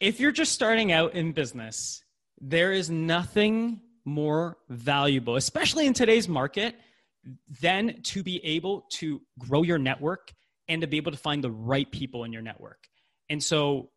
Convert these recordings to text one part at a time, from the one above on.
if you're just starting out in business, there is nothing more valuable, especially in today's market, than to be able to grow your network and to be able to find the right people in your network. And so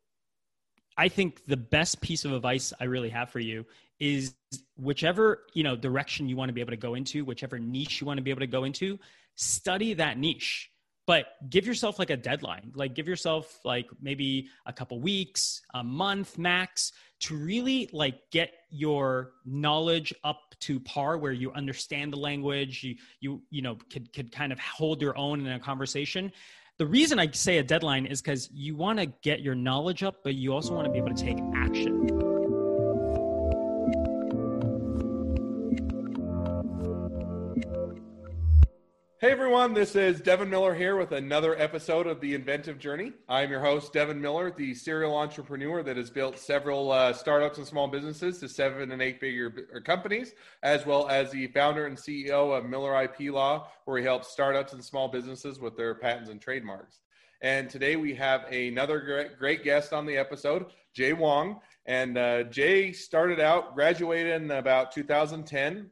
I think the best piece of advice I really have for you is whichever, you know, direction you want to be able to go into, whichever niche you want to be able to go into, study that niche. But give yourself like a deadline. Like give yourself like maybe a couple weeks, a month max to really like get your knowledge up to par where you understand the language, you you you know could could kind of hold your own in a conversation the reason I say a deadline is because you want to get your knowledge up, but you also want to be able to take action. Hey everyone, this is Devin Miller here with another episode of The Inventive Journey. I'm your host, Devin Miller, the serial entrepreneur that has built several uh, startups and small businesses to seven and eight figure companies, as well as the founder and CEO of Miller IP Law, where he helps startups and small businesses with their patents and trademarks. And today we have another great, great guest on the episode, Jay Wong. And uh, Jay started out, graduated in about 2010,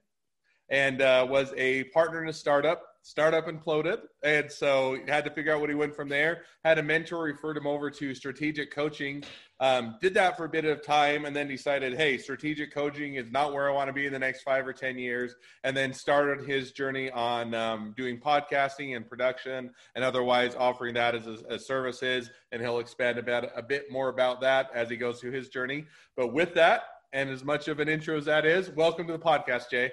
and uh, was a partner in a startup startup imploded. And so had to figure out what he went from there. Had a mentor, referred him over to strategic coaching. Um, did that for a bit of time and then decided, hey, strategic coaching is not where I want to be in the next five or 10 years. And then started his journey on um, doing podcasting and production and otherwise offering that as, a, as services. And he'll expand about a bit more about that as he goes through his journey. But with that, and as much of an intro as that is, welcome to the podcast, Jay.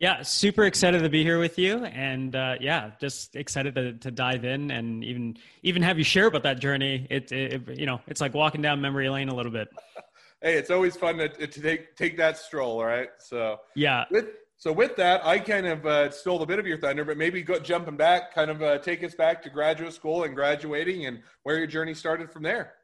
Yeah, super excited to be here with you, and uh, yeah, just excited to, to dive in and even even have you share about that journey. It, it you know, it's like walking down memory lane a little bit. hey, it's always fun to, to take take that stroll, right? So yeah. With, so with that, I kind of uh, stole a bit of your thunder, but maybe go jumping back, kind of uh, take us back to graduate school and graduating, and where your journey started from there.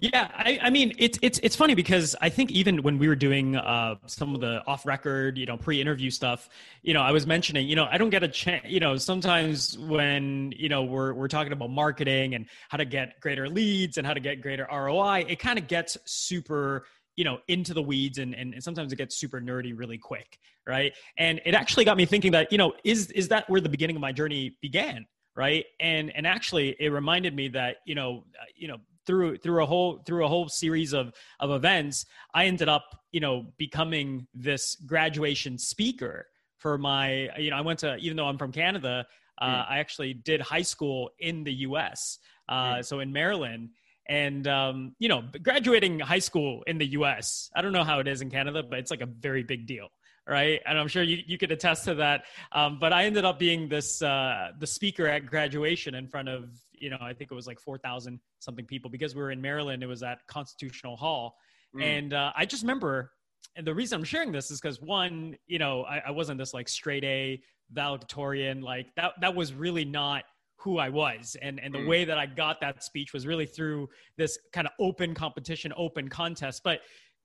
Yeah, I, I, mean it's it's it's funny because I think even when we were doing uh, some of the off record, you know, pre interview stuff, you know, I was mentioning, you know, I don't get a chance, you know, sometimes when you know we're we're talking about marketing and how to get greater leads and how to get greater ROI, it kind of gets super you know into the weeds and, and sometimes it gets super nerdy really quick right? And it actually got me thinking that you know is is that where the beginning of my journey began right? And and actually it reminded me that you know uh, you know through through a whole through a whole series of of events i ended up you know becoming this graduation speaker for my you know i went to even though i'm from canada uh, mm. i actually did high school in the us uh, mm. so in maryland and um, you know graduating high school in the us i don't know how it is in canada but it's like a very big deal right? And I'm sure you, you could attest to that. Um, but I ended up being this uh, the speaker at graduation in front of you know I think it was like four thousand something people because we were in Maryland. It was at Constitutional Hall, mm. and uh, I just remember. And the reason I'm sharing this is because one, you know, I, I wasn't this like straight A valedictorian. Like that that was really not who I was. And and the mm. way that I got that speech was really through this kind of open competition, open contest. But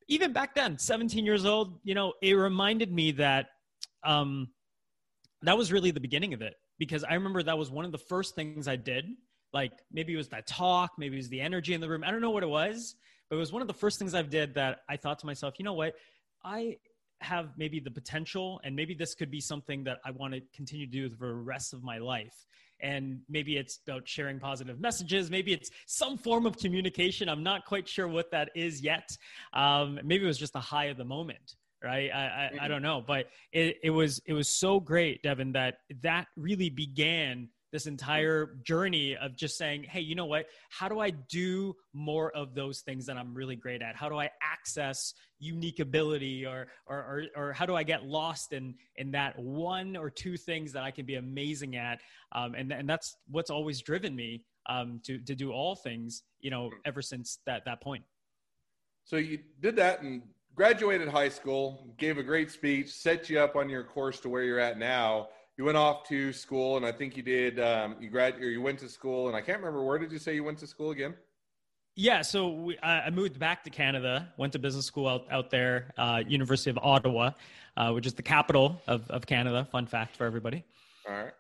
even back then, 17 years old, you know, it reminded me that um, that was really the beginning of it because I remember that was one of the first things I did. Like maybe it was that talk, maybe it was the energy in the room. I don't know what it was, but it was one of the first things I did that I thought to myself, you know what? I have maybe the potential and maybe this could be something that I want to continue to do for the rest of my life. And maybe it's about sharing positive messages. Maybe it's some form of communication. I'm not quite sure what that is yet. Um, maybe it was just the high of the moment right? I i, I mm-hmm. don't know. But it, it was it was so great devin that that really began this entire journey of just saying, hey, you know what? How do I do more of those things that I'm really great at? How do I access unique ability or or or, or how do I get lost in in that one or two things that I can be amazing at? Um, and and that's what's always driven me um, to to do all things, you know, ever since that that point. So you did that and graduated high school, gave a great speech, set you up on your course to where you're at now you went off to school, and I think you did. Um, you grad or you went to school, and I can't remember where did you say you went to school again? Yeah, so we, I moved back to Canada. Went to business school out out there, uh, University of Ottawa, uh, which is the capital of of Canada. Fun fact for everybody. All right.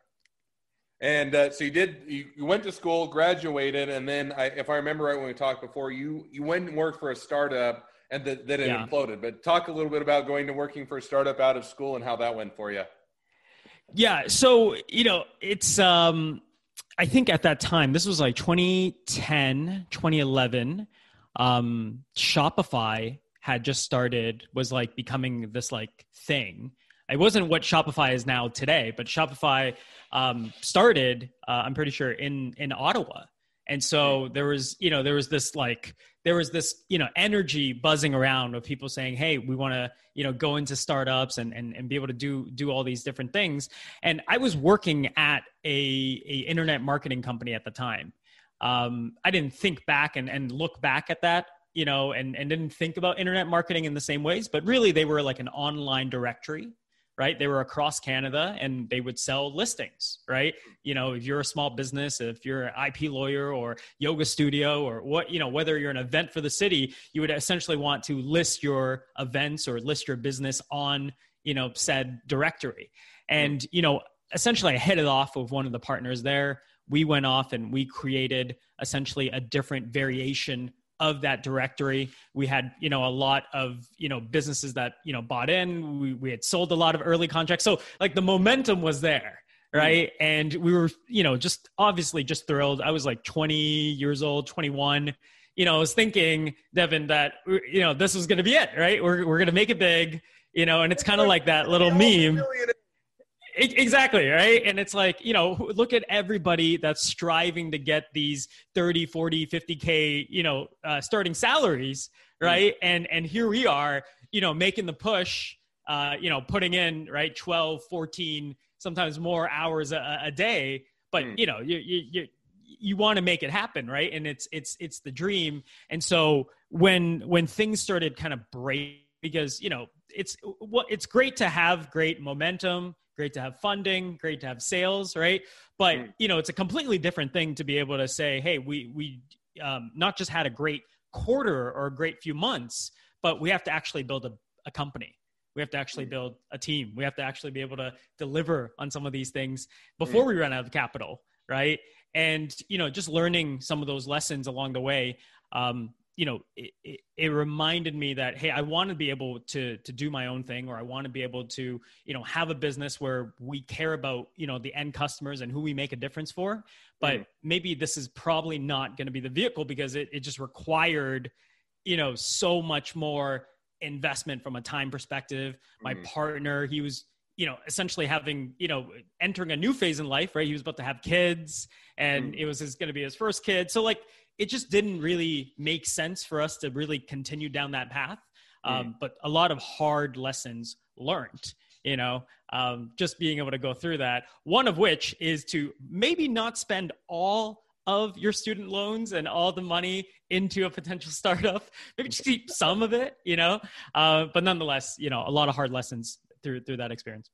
And uh, so you did. You, you, went to school, graduated, and then, I, if I remember right, when we talked before, you you went and worked for a startup, and that that it yeah. imploded. But talk a little bit about going to working for a startup out of school and how that went for you. Yeah. So you know, it's um, I think at that time, this was like 2010, 2011. Um, Shopify had just started, was like becoming this like thing it wasn't what Shopify is now today, but Shopify um, started, uh, I'm pretty sure, in in Ottawa, and so there was, you know, there was this like there was this you know energy buzzing around of people saying, hey, we want to you know go into startups and, and and be able to do do all these different things. And I was working at a a internet marketing company at the time. Um, I didn't think back and and look back at that you know, and, and didn't think about internet marketing in the same ways, but really they were like an online directory right? They were across Canada and they would sell listings, right? You know, if you're a small business, if you're an IP lawyer or yoga studio or what, you know, whether you're an event for the city, you would essentially want to list your events or list your business on, you know, said directory. And, you know, essentially I hit it off with one of the partners there. We went off and we created essentially a different variation of that directory. We had, you know, a lot of, you know, businesses that, you know, bought in. We, we had sold a lot of early contracts. So like the momentum was there. Right. Mm-hmm. And we were, you know, just obviously just thrilled. I was like 20 years old, 21. You know, I was thinking, Devin, that, you know, this was going to be it. Right. We're, we're going to make it big, you know, and it's kind of like that little meme exactly right and it's like you know look at everybody that's striving to get these 30 40 50k you know uh, starting salaries mm. right mm. and and here we are you know making the push uh, you know putting in right 12 14 sometimes more hours a, a day but mm. you know you you, you you want to make it happen right and it's it's it's the dream and so when when things started kind of break because you know it's what it's great to have great momentum great to have funding, great to have sales, right? But mm. you know, it's a completely different thing to be able to say, hey, we we um, not just had a great quarter or a great few months, but we have to actually build a, a company. We have to actually mm. build a team. We have to actually be able to deliver on some of these things before mm. we run out of capital, right? And you know, just learning some of those lessons along the way. Um, you know it, it, it, reminded me that hey i want to be able to to do my own thing or i want to be able to you know have a business where we care about you know the end customers and who we make a difference for but mm. maybe this is probably not going to be the vehicle because it, it just required you know so much more investment from a time perspective my mm. partner he was you know essentially having you know entering a new phase in life right he was about to have kids and mm. it was going to be his first kid so like it just didn't really make sense for us to really continue down that path. Um, mm. But a lot of hard lessons learned, you know, um, just being able to go through that. One of which is to maybe not spend all of your student loans and all the money into a potential startup. Maybe just keep some of it, you know. Uh, but nonetheless, you know, a lot of hard lessons through through that experience.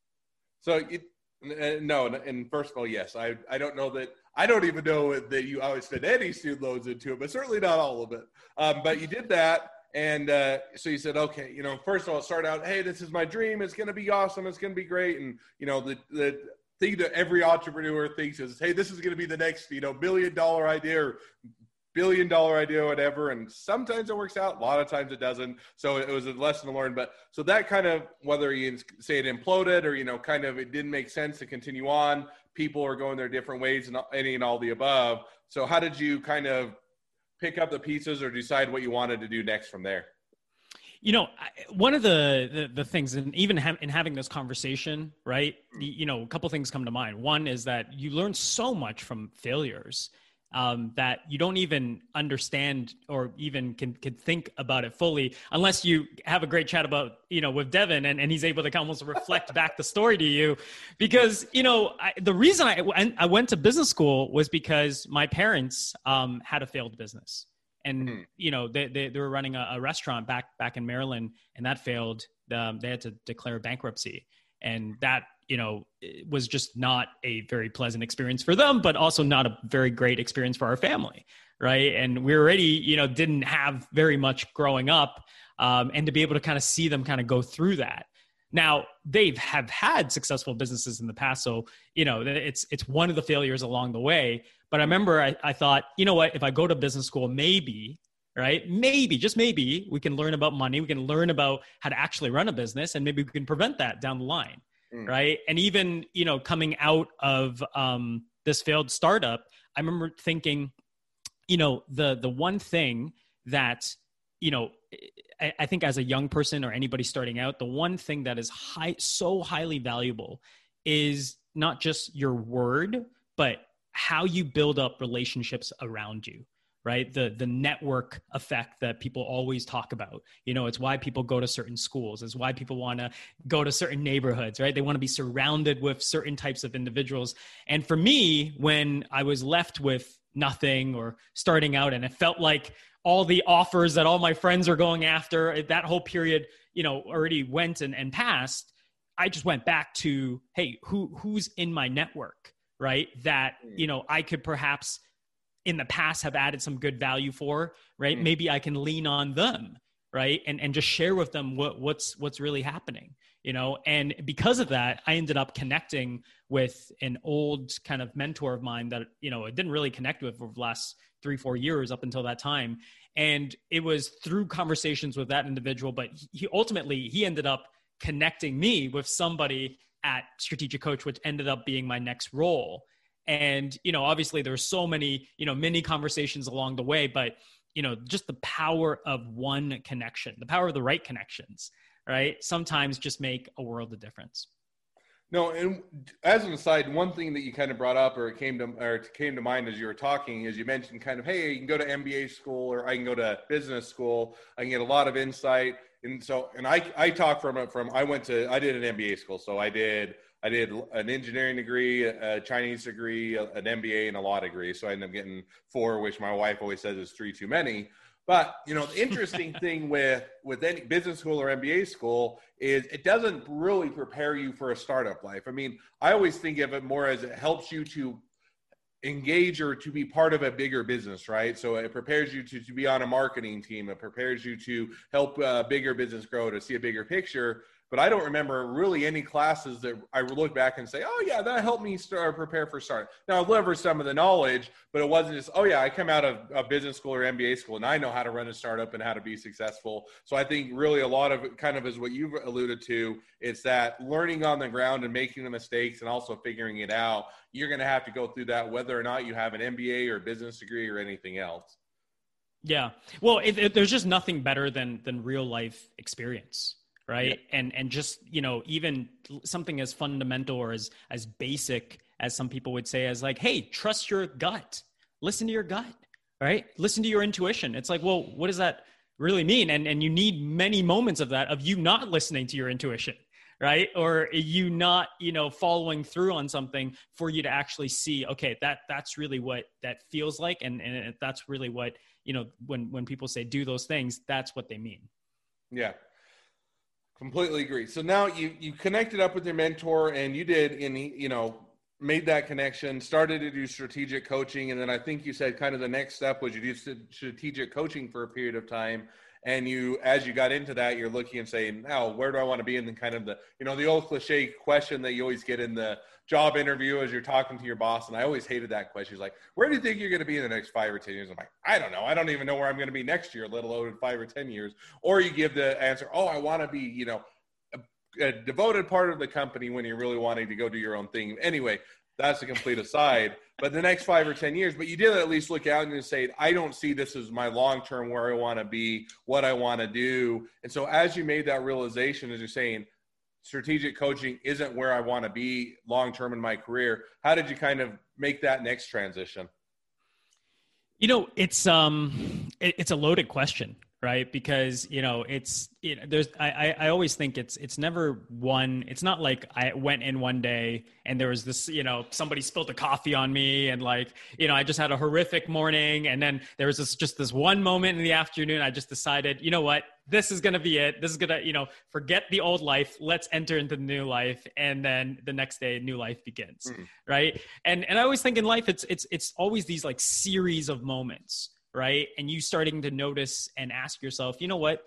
So it, uh, no, and first of all, yes, I I don't know that I don't even know that you always spend any student loans into it, but certainly not all of it. Um, but you did that. And uh, so you said, okay, you know, first of all, start out, hey, this is my dream. It's going to be awesome. It's going to be great. And, you know, the, the thing that every entrepreneur thinks is, hey, this is going to be the next, you know, billion dollar idea or billion dollar idea whatever. And sometimes it works out, a lot of times it doesn't. So it was a lesson to learn. But so that kind of, whether you say it imploded or, you know, kind of it didn't make sense to continue on, people are going their different ways and any and all the above. So how did you kind of pick up the pieces or decide what you wanted to do next from there? You know, one of the the, the things, and even ha- in having this conversation, right? You know, a couple things come to mind. One is that you learn so much from failures um, that you don't even understand or even can, can think about it fully unless you have a great chat about you know with devin and, and he's able to almost reflect back the story to you. Because you know I, the reason I, I went to business school was because my parents um, had a failed business. And mm. you know they, they, they were running a, a, restaurant back back in maryland and that failed. Um, they had to declare bankruptcy and that you know was just not a very pleasant experience for them but also not a very great experience for our family right? And we already you know didn't have very much growing up um, and to be able to kind of see them kind of go through that. Now they have had successful businesses in the past, so you know it's it's one of the failures along the way. But I remember I, I thought, you know what, if I go to business school, maybe right? Maybe, just maybe, we can learn about money. We can learn about how to actually run a business, and maybe we can prevent that down the line, mm. right? And even you know, coming out of um, this failed startup, I remember thinking, you know, the the one thing that you know I, I think as a young person or anybody starting out, the one thing that is high so highly valuable is not just your word, but how you build up relationships around you right? The the network effect that people always talk about. You know it's why people go to certain schools. It's why people want to go to certain neighborhoods right? They want to be surrounded with certain types of individuals. And for me when i was left with nothing or starting out and it felt like all the offers that all my friends are going after that whole period you know already went and, and passed i just went back to hey who who's in my network right? That hmm. you know i could perhaps in the past have added some good value for, right? Mm. Maybe I can lean on them, right? And and just share with them what what's what's really happening, you know? And because of that, I ended up connecting with an old kind of mentor of mine that, you know, I didn't really connect with for the last three, four years up until that time. And it was through conversations with that individual, but he ultimately he ended up connecting me with somebody at strategic coach which ended up being my next role and you know obviously there's so many you know many conversations along the way but you know just the power of one connection the power of the right connections right sometimes just make a world of difference. No and as an aside one thing that you kind of brought up or it came to or came to mind as you were talking is you mentioned kind of hey you can go to mba school or i can go to business school. I can get a lot of insight. And so and i i talk from it from i went to i did an mba school. So i did I did an engineering degree, a Chinese degree, an MBA, and a law degree. So I ended up getting four, which my wife always says is three too many. But you know, the interesting thing with with any business school or MBA school is it doesn't really prepare you for a startup life. I mean, I always think of it more as it helps you to engage or to be part of a bigger business, right? So it prepares you to, to be on a marketing team. It prepares you to help a bigger business grow, to see a bigger picture but I don't remember really any classes that I look back and say, oh yeah, that helped me start prepare for start. Now I've leveraged some of the knowledge, but it wasn't just, oh yeah, I come out of a business school or MBA school and I know how to run a startup and how to be successful. So I think really a lot of it kind of is what you've alluded to. It's that learning on the ground and making the mistakes and also figuring it out. You're going to have to go through that whether or not you have an MBA or business degree or anything else. Yeah. Well, it, it, there's just nothing better than than real life experience right? Yeah. and and just you know even something as fundamental or as as basic as some people would say as like hey trust your gut. Listen to your gut right? Listen to your intuition. It's like well what does that really mean? And and you need many moments of that of you not listening to your intuition right? Or you not you know following through on something for you to actually see okay that that's really what that feels like. And and that's really what you know when when people say do those things that's what they mean. Yeah Completely agree. So now you you connected up with your mentor, and you did, and you know made that connection, started to do strategic coaching, and then I think you said kind of the next step was you did strategic coaching for a period of time, and you as you got into that, you're looking and saying, now where do I want to be? in the kind of the you know the old cliche question that you always get in the job interview as you're talking to your boss. And I always hated that question. He's like, where do you think you're going to be in the next five or 10 years? I'm like, I don't know. I don't even know where I'm going to be next year, let alone in five or 10 years. Or you give the answer, oh, I want to be, you know, a, a devoted part of the company when you're really wanting to go do your own thing. Anyway, that's a complete aside. But the next five or 10 years, but you did at least look out and say, I don't see this as my long term where I want to be, what I want to do. And so as you made that realization, as you're saying, strategic coaching isn't where I want to be long term in my career. How did you kind of make that next transition? You know, it's um, it, it's a loaded question, right? Because you know, it's you know, there's I I always think it's it's never one. It's not like I went in one day and there was this you know somebody spilled a coffee on me and like you know I just had a horrific morning and then there was this just this one moment in the afternoon I just decided you know what this is going to be it. This is going to, you know, forget the old life. Let's enter into the new life. And then the next day, new life begins. Mm. Right. And, and I always think in life, it's, it's, it's always these like series of moments. Right. And you starting to notice and ask yourself, you know what?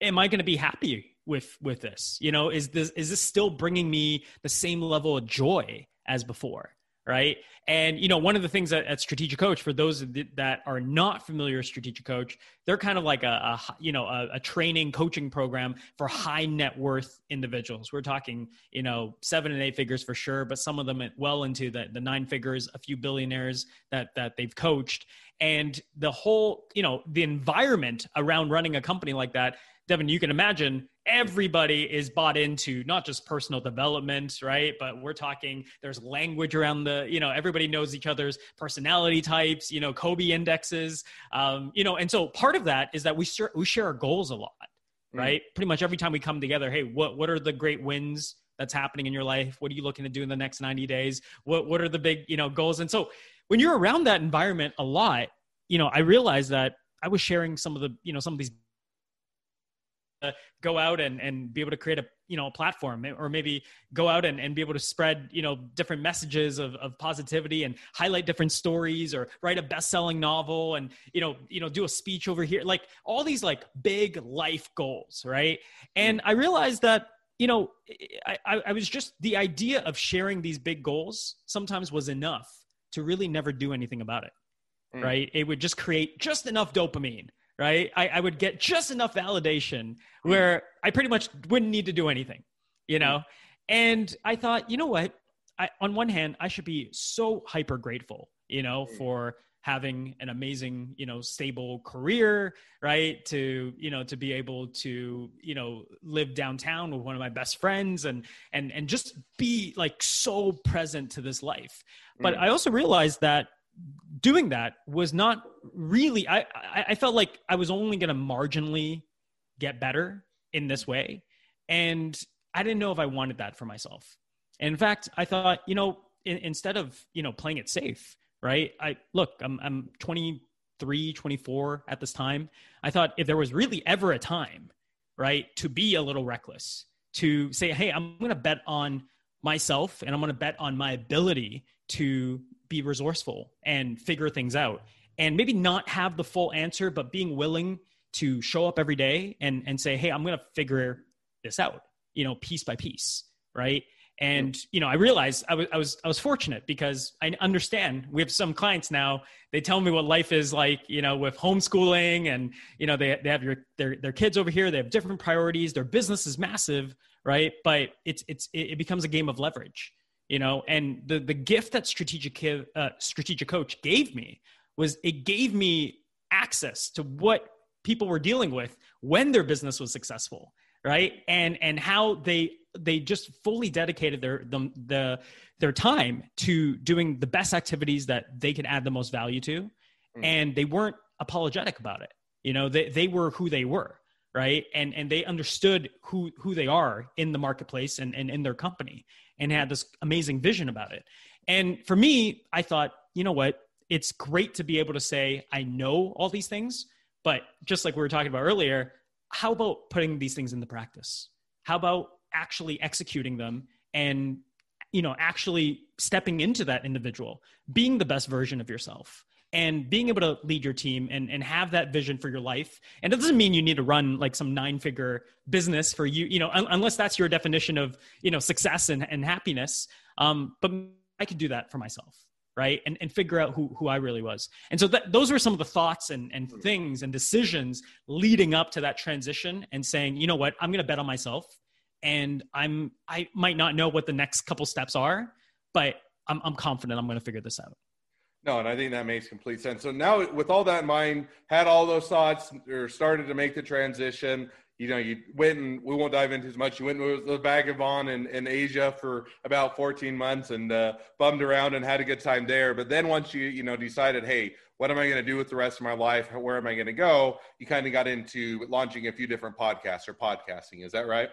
Am I going to be happy with with this you know is this is this still bringing me the same level of joy as before right? And you know one of the things at, at strategic coach for those that are not familiar with strategic coach they're kind of like a, a you know a, a, training coaching program for high net worth individuals. We're talking you know seven and eight figures for sure but some of them well into the, the nine figures a few billionaires that that they've coached. And the whole you know the environment around running a company like that devin you can imagine everybody is bought into not just personal development right but we're talking there's language around the you know everybody knows each other's personality types you know Kolbe indexes um, you know and so part of that is that we share we share our goals a lot mm. right mm-hmm. pretty much every time we come together hey what what are the great wins that's happening in your life what are you looking to do in the next 90 days what what are the big you know goals and so when you're around that environment a lot you know i realized that i was sharing some of the you know some of these go out and, and be able to create a you know a platform or maybe go out and, and be able to spread you know different messages of, of positivity and highlight different stories or write a best-selling novel and you know you know do a speech over here. Like all these like big life goals right? And i realized that you know I, I was just the idea of sharing these big goals sometimes was enough to really never do anything about it mm. right? It would just create just enough dopamine right? I, I would get just enough validation mm. where I pretty much wouldn't need to do anything, you mm. know? And I thought, you know what? I, on one hand, I should be so hyper grateful, you know, mm. for having an amazing, you know, stable career, right? To, you know, to be able to, you know, live downtown with one of my best friends and, and, and just be like so present to this life. But mm. I also realized that doing that was not really I, I, felt like I was only gonna marginally get better in this way. And I didn't know if I wanted that for myself. And in fact, I thought, you know, in, instead of, you know, playing it safe, right? I look, I'm I'm 23, 24 at this time. I thought if there was really ever a time, right, to be a little reckless, to say, hey, I'm gonna bet on myself and I'm gonna bet on my ability to be resourceful and figure things out and maybe not have the full answer but being willing to show up every day and and say hey i'm going to figure this out you know piece by piece right? And mm. you know i realized I was, I was i was fortunate because i understand we have some clients now. They tell me what life is like you know with homeschooling and you know they, they have your their, their kids over here. They have different priorities. Their business is massive right? But it's it's it becomes a game of leverage you know and the the gift that strategic uh, strategic coach gave me was it gave me access to what people were dealing with when their business was successful right? And and how they they just fully dedicated their the, the their time to doing the best activities that they could add the most value to mm. and they weren't apologetic about it. You know they, they were who they were right? And and they understood who who they are in the marketplace and, and in their company and had this amazing vision about it. And for me, I thought, you know what? It's great to be able to say, I know all these things, but just like we were talking about earlier, how about putting these things into practice? How about actually executing them and you know actually stepping into that individual being the best version of yourself and being able to lead your team and, and have that vision for your life. And it doesn't mean you need to run like some nine figure business for you you know un- unless that's your definition of you know success and, and happiness. Um, but i could do that for myself right? And, and figure out who, who i really was. And so that, those were some of the thoughts and, and things and decisions leading up to that transition and saying you know what? I'm going to bet on myself and i'm i might not know what the next couple steps are but i'm, I'm confident i'm going to figure this out no, and I think that makes complete sense. So now, with all that in mind, had all those thoughts or started to make the transition. You know, you went and we won't dive into as much. You went with the Vagabond in, in Asia for about 14 months and uh, bummed around and had a good time there. But then once you, you know, decided, hey, what am I going to do with the rest of my life? Where am I going to go? You kind of got into launching a few different podcasts or podcasting. Is that right?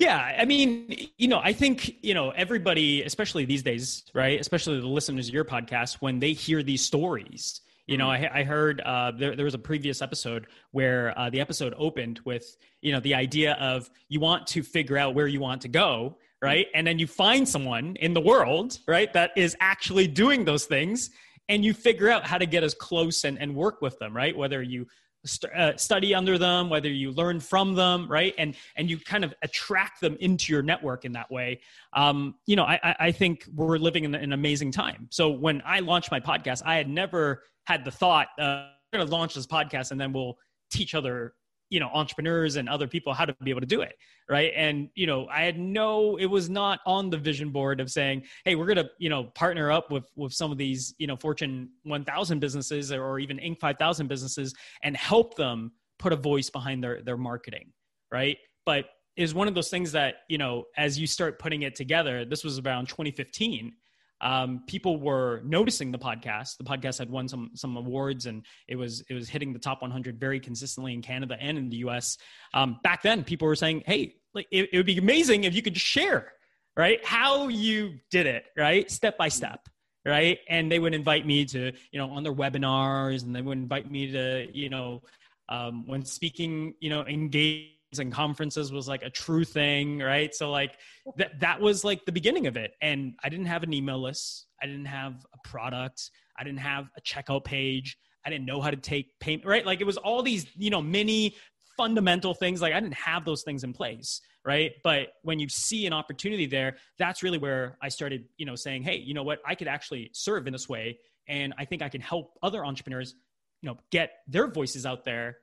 Yeah, I mean, you know, I think you know everybody, especially these days, right? Especially the listeners of your podcast, when they hear these stories. You know, mm-hmm. I, I heard uh, there, there was a previous episode where uh, the episode opened with, you know, the idea of you want to figure out where you want to go, right? And then you find someone in the world, right, that is actually doing those things, and you figure out how to get as close and, and work with them, right? Whether you st- uh, study under them, whether you learn from them, right? And and you kind of attract them into your network in that way. Um, you know, I, I think we're living in an amazing time. So when I launched my podcast, I had never had the thought, uh, we're going to launch this podcast and then we'll teach other you know entrepreneurs and other people how to be able to do it right? And you know i had no it was not on the vision board of saying hey we're to you know partner up with with some of these you know fortune 1000 businesses or even inc 5000 businesses and help them put a voice behind their their marketing right? But is one of those things that you know as you start putting it together this was around 2015 um, people were noticing the podcast. The podcast had won some some awards, and it was it was hitting the top 100 very consistently in Canada and in the U.S. Um, back then, people were saying, "Hey, like it, it would be amazing if you could share, right, how you did it, right, step by step." right and they would invite me to you know on their webinars and they would invite me to you know um, when speaking you know engage and conferences was like a true thing, right? So like that that was like the beginning of it. And I didn't have an email list. I didn't have a product. I didn't have a checkout page. I didn't know how to take payment, right? Like it was all these, you know, many fundamental things. Like I didn't have those things in place, right? But when you see an opportunity there, that's really where I started, you know, saying, hey, you know what? I could actually serve in this way. And I think I can help other entrepreneurs, you know, get their voices out there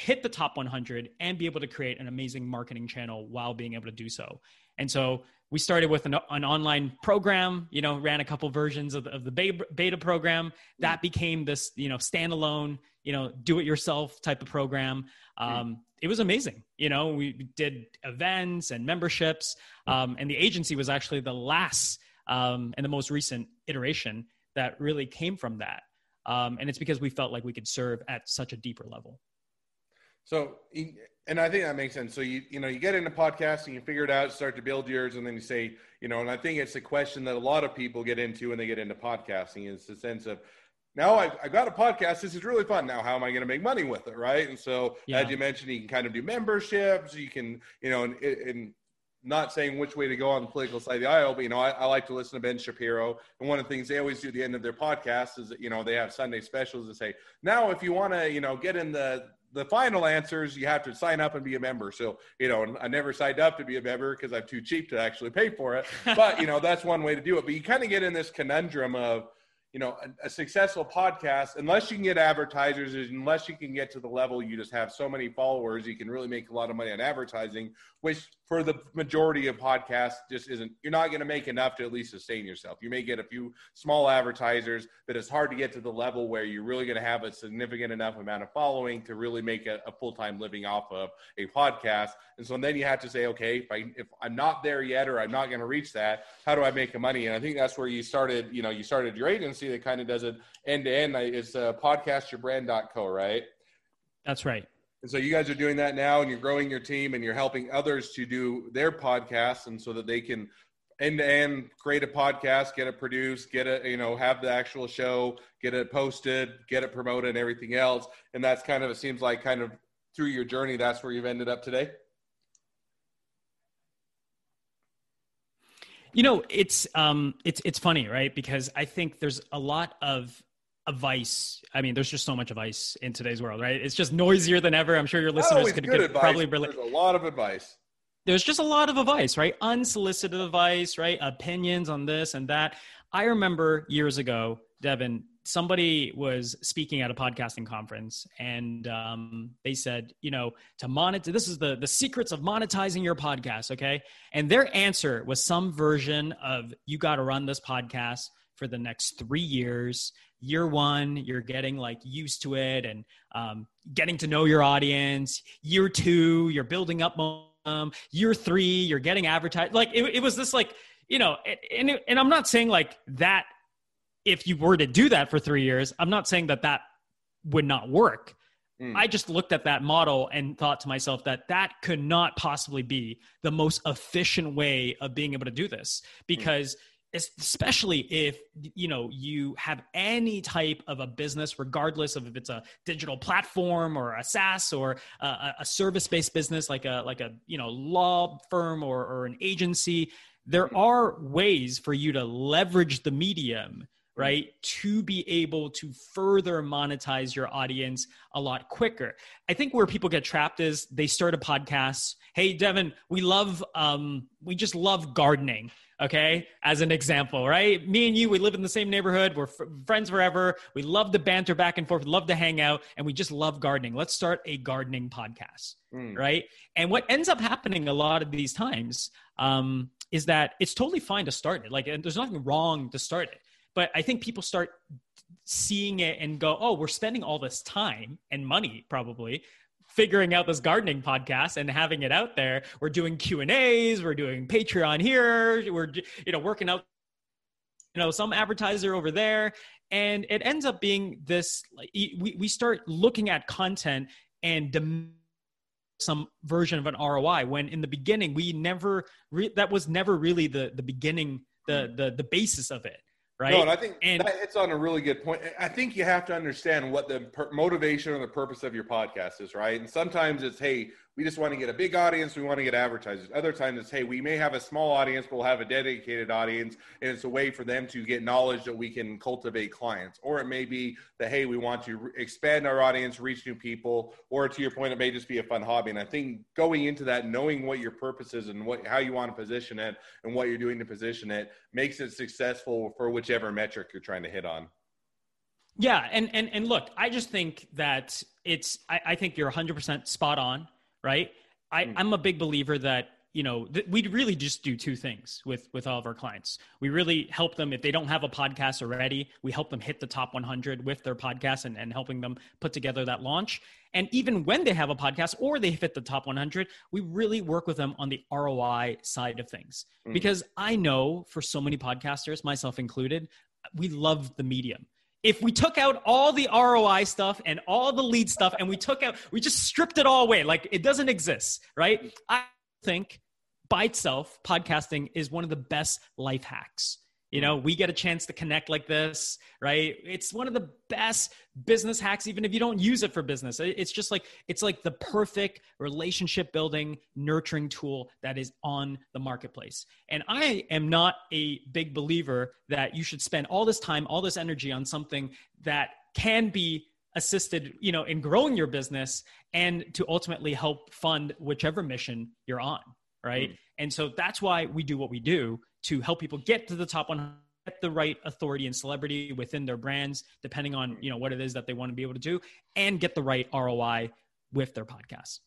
hit the top 100 and be able to create an amazing marketing channel while being able to do so. And so we started with an, an online program, you know, ran a couple versions of the, of the beta, program that became this, you know, standalone, you know, do it yourself type of program. Um, it was amazing. You know, we did events and memberships. Um, and the agency was actually the last um, and the most recent iteration that really came from that. Um, and it's because we felt like we could serve at such a deeper level. So, and I think that makes sense. So you you know you get into podcasting, you figure it out, start to build yours, and then you say, you know, and I think it's a question that a lot of people get into when they get into podcasting is the sense of, now I've, I've got a podcast. This is really fun. Now, how am I going to make money with it? Right. And so, yeah. as you mentioned, you can kind of do memberships. You can, you know, and, and not saying which way to go on the political side of the aisle, but you know, I, I, like to listen to Ben Shapiro. And one of the things they always do at the end of their podcast is that, you know, they have Sunday specials that say, now if you want to, you know, get in the the final answer is you have to sign up and be a member. So, you know, I never signed up to be a member because I'm too cheap to actually pay for it. But, you know, that's one way to do it. But you kind of get in this conundrum of, you know, a, a, successful podcast, unless you can get advertisers, unless you can get to the level you just have so many followers, you can really make a lot of money on advertising, which for the majority of podcasts just isn't, you're not going to make enough to at least sustain yourself. You may get a few small advertisers, but it's hard to get to the level where you're really going to have a significant enough amount of following to really make a, a full time living off of a podcast. And so then you have to say, okay, if, I, if I'm not there yet or I'm not going to reach that, how do I make the money? And I think that's where you started, you know, you started your agency that kind of does it end to end. It's uh, podcastyourbrand.co, right? That's right. And so you guys are doing that now and you're growing your team and you're helping others to do their podcasts and so that they can end to end create a podcast, get it produced, get it, you know, have the actual show, get it posted, get it promoted and everything else. And that's kind of, it seems like kind of through your journey, that's where you've ended up today. You know, it's um it's it's funny, right? Because I think there's a lot of advice. I mean, there's just so much advice in today's world, right? It's just noisier than ever. I'm sure your listeners could, could probably relate. There's a lot of advice. There's just a lot of advice, right? Unsolicited advice, right? Opinions on this and that. I remember years ago, Devin, somebody was speaking at a podcasting conference and um, they said you know to monetize this is the the secrets of monetizing your podcast okay and their answer was some version of you got to run this podcast for the next three years year one you're getting like used to it and um, getting to know your audience year two you're building up momentum year three you're getting advertised like it, it was this like you know and, and i'm not saying like that if you were to do that for three years i'm not saying that that would not work mm. i just looked at that model and thought to myself that that could not possibly be the most efficient way of being able to do this mm. because mm especially if you know you have any type of a business regardless of if it's a digital platform or a SaaS or a, a service-based business like a like a you know law firm or, or an agency there are ways for you to leverage the medium right? To be able to further monetize your audience a lot quicker. I think where people get trapped is they start a podcast. Hey, Devin, we love, um, we just love gardening. Okay, as an example, right? Me and you, we live in the same neighborhood. We're f- friends forever. We love to banter back and forth. We love to hang out, and we just love gardening. Let's start a gardening podcast, mm. right? And what ends up happening a lot of these times um, is that it's totally fine to start it. Like, there's nothing wrong to start it but I think people start seeing it and go, oh, we're spending all this time and money probably figuring out this gardening podcast and having it out there. We're doing Q and A's, we're doing Patreon here, we're you know working out you know some advertiser over there and it ends up being this we, we start looking at content and some version of an ROI when in the beginning we never re- that was never really the the beginning the the the basis of it right? No, and I think and, that hits on a really good point. I think you have to understand what the per- motivation or the purpose of your podcast is, right? And sometimes it's, hey, we just want to get a big audience. We want to get advertisers. Other times it's, hey, we may have a small audience, but we'll have a dedicated audience. And it's a way for them to get knowledge that we can cultivate clients. Or it may be that, hey, we want to re- expand our audience, reach new people. Or to your point, it may just be a fun hobby. And I think going into that, knowing what your purpose is and what, how you want to position it and what you're doing to position it makes it successful for whichever metric you're trying to hit on. Yeah, and and and look, I just think that it's. I, I think you're 100 percent spot on right? I, mm. I'm a big believer that you know th- we really just do two things with with all of our clients we really help them if they don't have a podcast already we help them hit the top 100 with their podcast and, and helping them put together that launch and even when they have a podcast or they hit the top 100 we really work with them on the roi side of things mm. because i know for so many podcasters myself included we love the medium if we took out all the ROI stuff and all the lead stuff and we took out, we just stripped it all away, like it doesn't exist, right? I think by itself, podcasting is one of the best life hacks you know, we get a chance to connect like this, right? It's one of the best business hacks, even if you don't use it for business. It's just like, it's like the perfect relationship building, nurturing tool that is on the marketplace. And I am not a big believer that you should spend all this time, all this energy on something that can be assisted, you know, in growing your business and to ultimately help fund whichever mission you're on, right? Mm. And so that's why we do what we do to help people get to the top 100 get the right authority and celebrity within their brands depending on you know what it is that they want to be able to do and get the right roi with their podcast.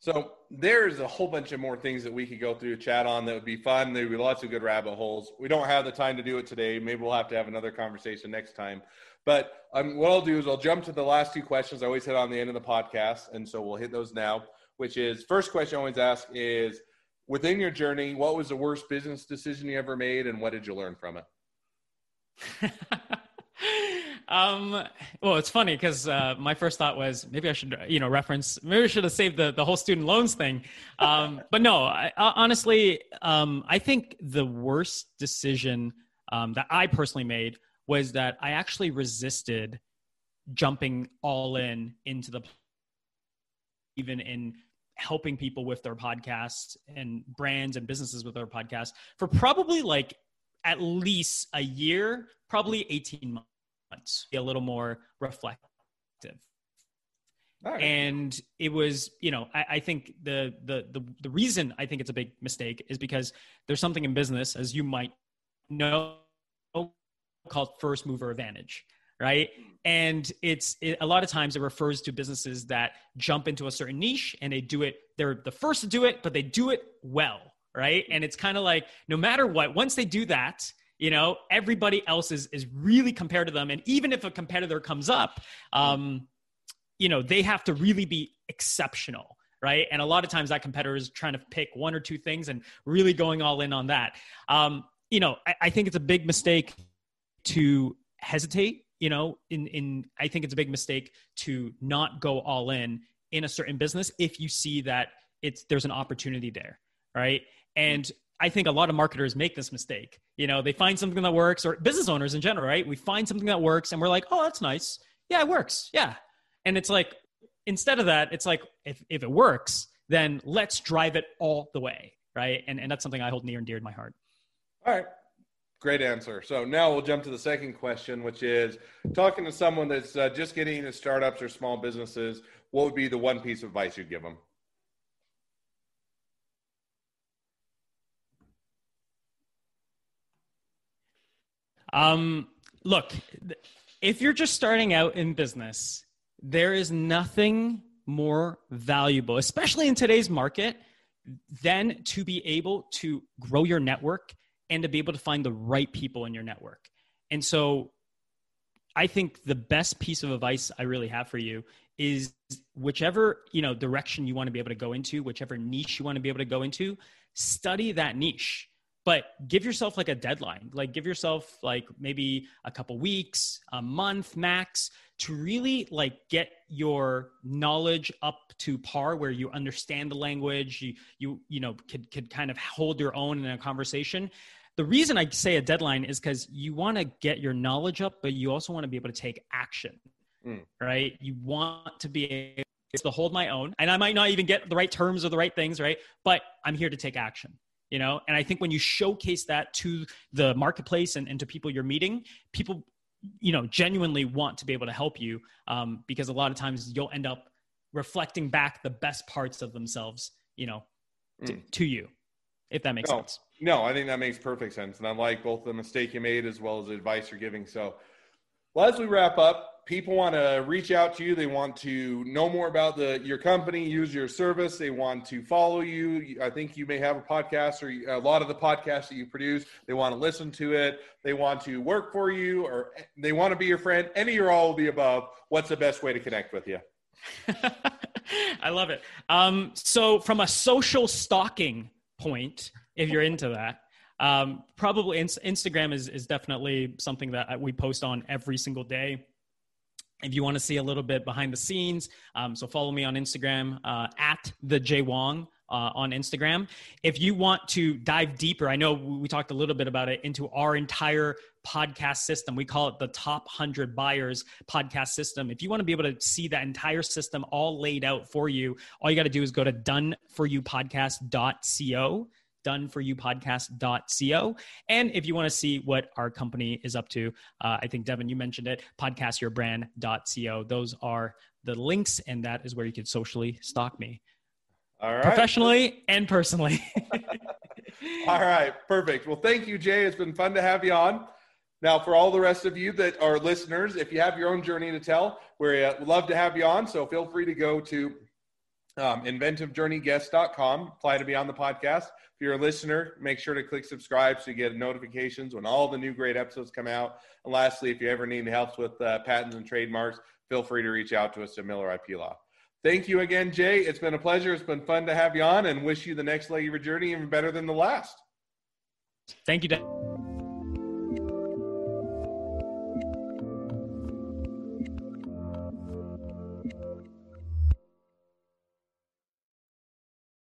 So there's a whole bunch of more things that we could go through chat on that would be fun. There would be lots of good rabbit holes. We don't have the time to do it today. Maybe we'll have to have another conversation next time. But um, what i'll do is i'll jump to the last two questions. I always hit on the end of the podcast and so we'll hit those now which is first question i always ask is within your journey, what was the worst business decision you ever made, and what did you learn from it? um, well, it's funny because uh, my first thought was maybe I should, you know, reference. Maybe I should have saved the the whole student loans thing. Um, but no, I, honestly, um, I think the worst decision um, that I personally made was that I actually resisted jumping all in into the even in helping people with their podcasts and brands and businesses with their podcasts for probably like at least a year, probably 18 months, be a little more reflective. Right. And it was, you know, I, I think the, the the the reason I think it's a big mistake is because there's something in business, as you might know, called first mover advantage right? And it's it, a lot of times it refers to businesses that jump into a certain niche and they do it. They're the first to do it, but they do it well, right? And it's kind of like no matter what, once they do that, you know, everybody else is is really compared to them. And even if a competitor comes up, um, you know, they have to really be exceptional right? And a lot of times that competitor is trying to pick one or two things and really going all in on that. Um, you know, I, I, think it's a big mistake to hesitate you know in in i think it's a big mistake to not go all in in a certain business if you see that it's there's an opportunity there right? And i think a lot of marketers make this mistake. You know they find something that works or business owners in general right? We find something that works and we're like oh that's nice. Yeah it works. Yeah. And it's like instead of that it's like if, if it works then let's drive it all the way right? And, and that's something i hold near and dear to my heart. All right Great answer. So now we'll jump to the second question, which is talking to someone that's uh, just getting into startups or small businesses. What would be the one piece of advice you'd give them? Um, look, if you're just starting out in business, there is nothing more valuable, especially in today's market, than to be able to grow your network and to be able to find the right people in your network. And so I think the best piece of advice I really have for you is whichever, you know, direction you want to be able to go into, whichever niche you want to be able to go into, study that niche. But give yourself like a deadline. Like give yourself like maybe a couple weeks, a month max to really like get your knowledge up to par where you understand the language, you you you know could could kind of hold your own in a conversation the reason I say a deadline is because you want to get your knowledge up, but you also want to be able to take action, mm. right? You want to be able to hold my own, and I might not even get the right terms or the right things, right? But I'm here to take action, you know? And I think when you showcase that to the marketplace and, and to people you're meeting, people, you know, genuinely want to be able to help you um, because a lot of times you'll end up reflecting back the best parts of themselves, you know, mm. to, to you, if that makes no. sense. No, I think that makes perfect sense. And I like both the mistake you made as well as the advice you're giving. So, well, as we wrap up, people want to reach out to you. They want to know more about the your company, use your service. They want to follow you. I think you may have a podcast or a lot of the podcasts that you produce. They want to listen to it. They want to work for you or they want to be your friend. Any or all of the above. What's the best way to connect with you? I love it. Um, so, from a social stalking point, if you're into that. Um, probably Instagram is, is definitely something that we post on every single day. If you want to see a little bit behind the scenes, um, so follow me on Instagram uh, at the Jay Wong uh, on Instagram. If you want to dive deeper, I know we talked a little bit about it into our entire podcast system. We call it the top 100 buyers podcast system. If you want to be able to see that entire system all laid out for you, all you got to do is go to doneforyoupodcast.co doneforyoupodcast.co. And if you want to see what our company is up to, uh, I think Devin, you mentioned it, podcastyourbrand.co. Those are the links, and that is where you can socially stalk me. All right. Professionally and personally. all right. Perfect. Well, thank you, Jay. It's been fun to have you on. Now, for all the rest of you that are listeners, if you have your own journey to tell, we'd uh, love to have you on. So feel free to go to um, inventivejourneyguest.com, apply to be on the podcast. If you're a listener, make sure to click subscribe so you get notifications when all the new great episodes come out. And lastly, if you ever need help with uh, patents and trademarks, feel free to reach out to us at Miller IP Law. Thank you again, Jay. It's been a pleasure. It's been fun to have you on and wish you the next leg of your journey even better than the last. Thank you, Dan.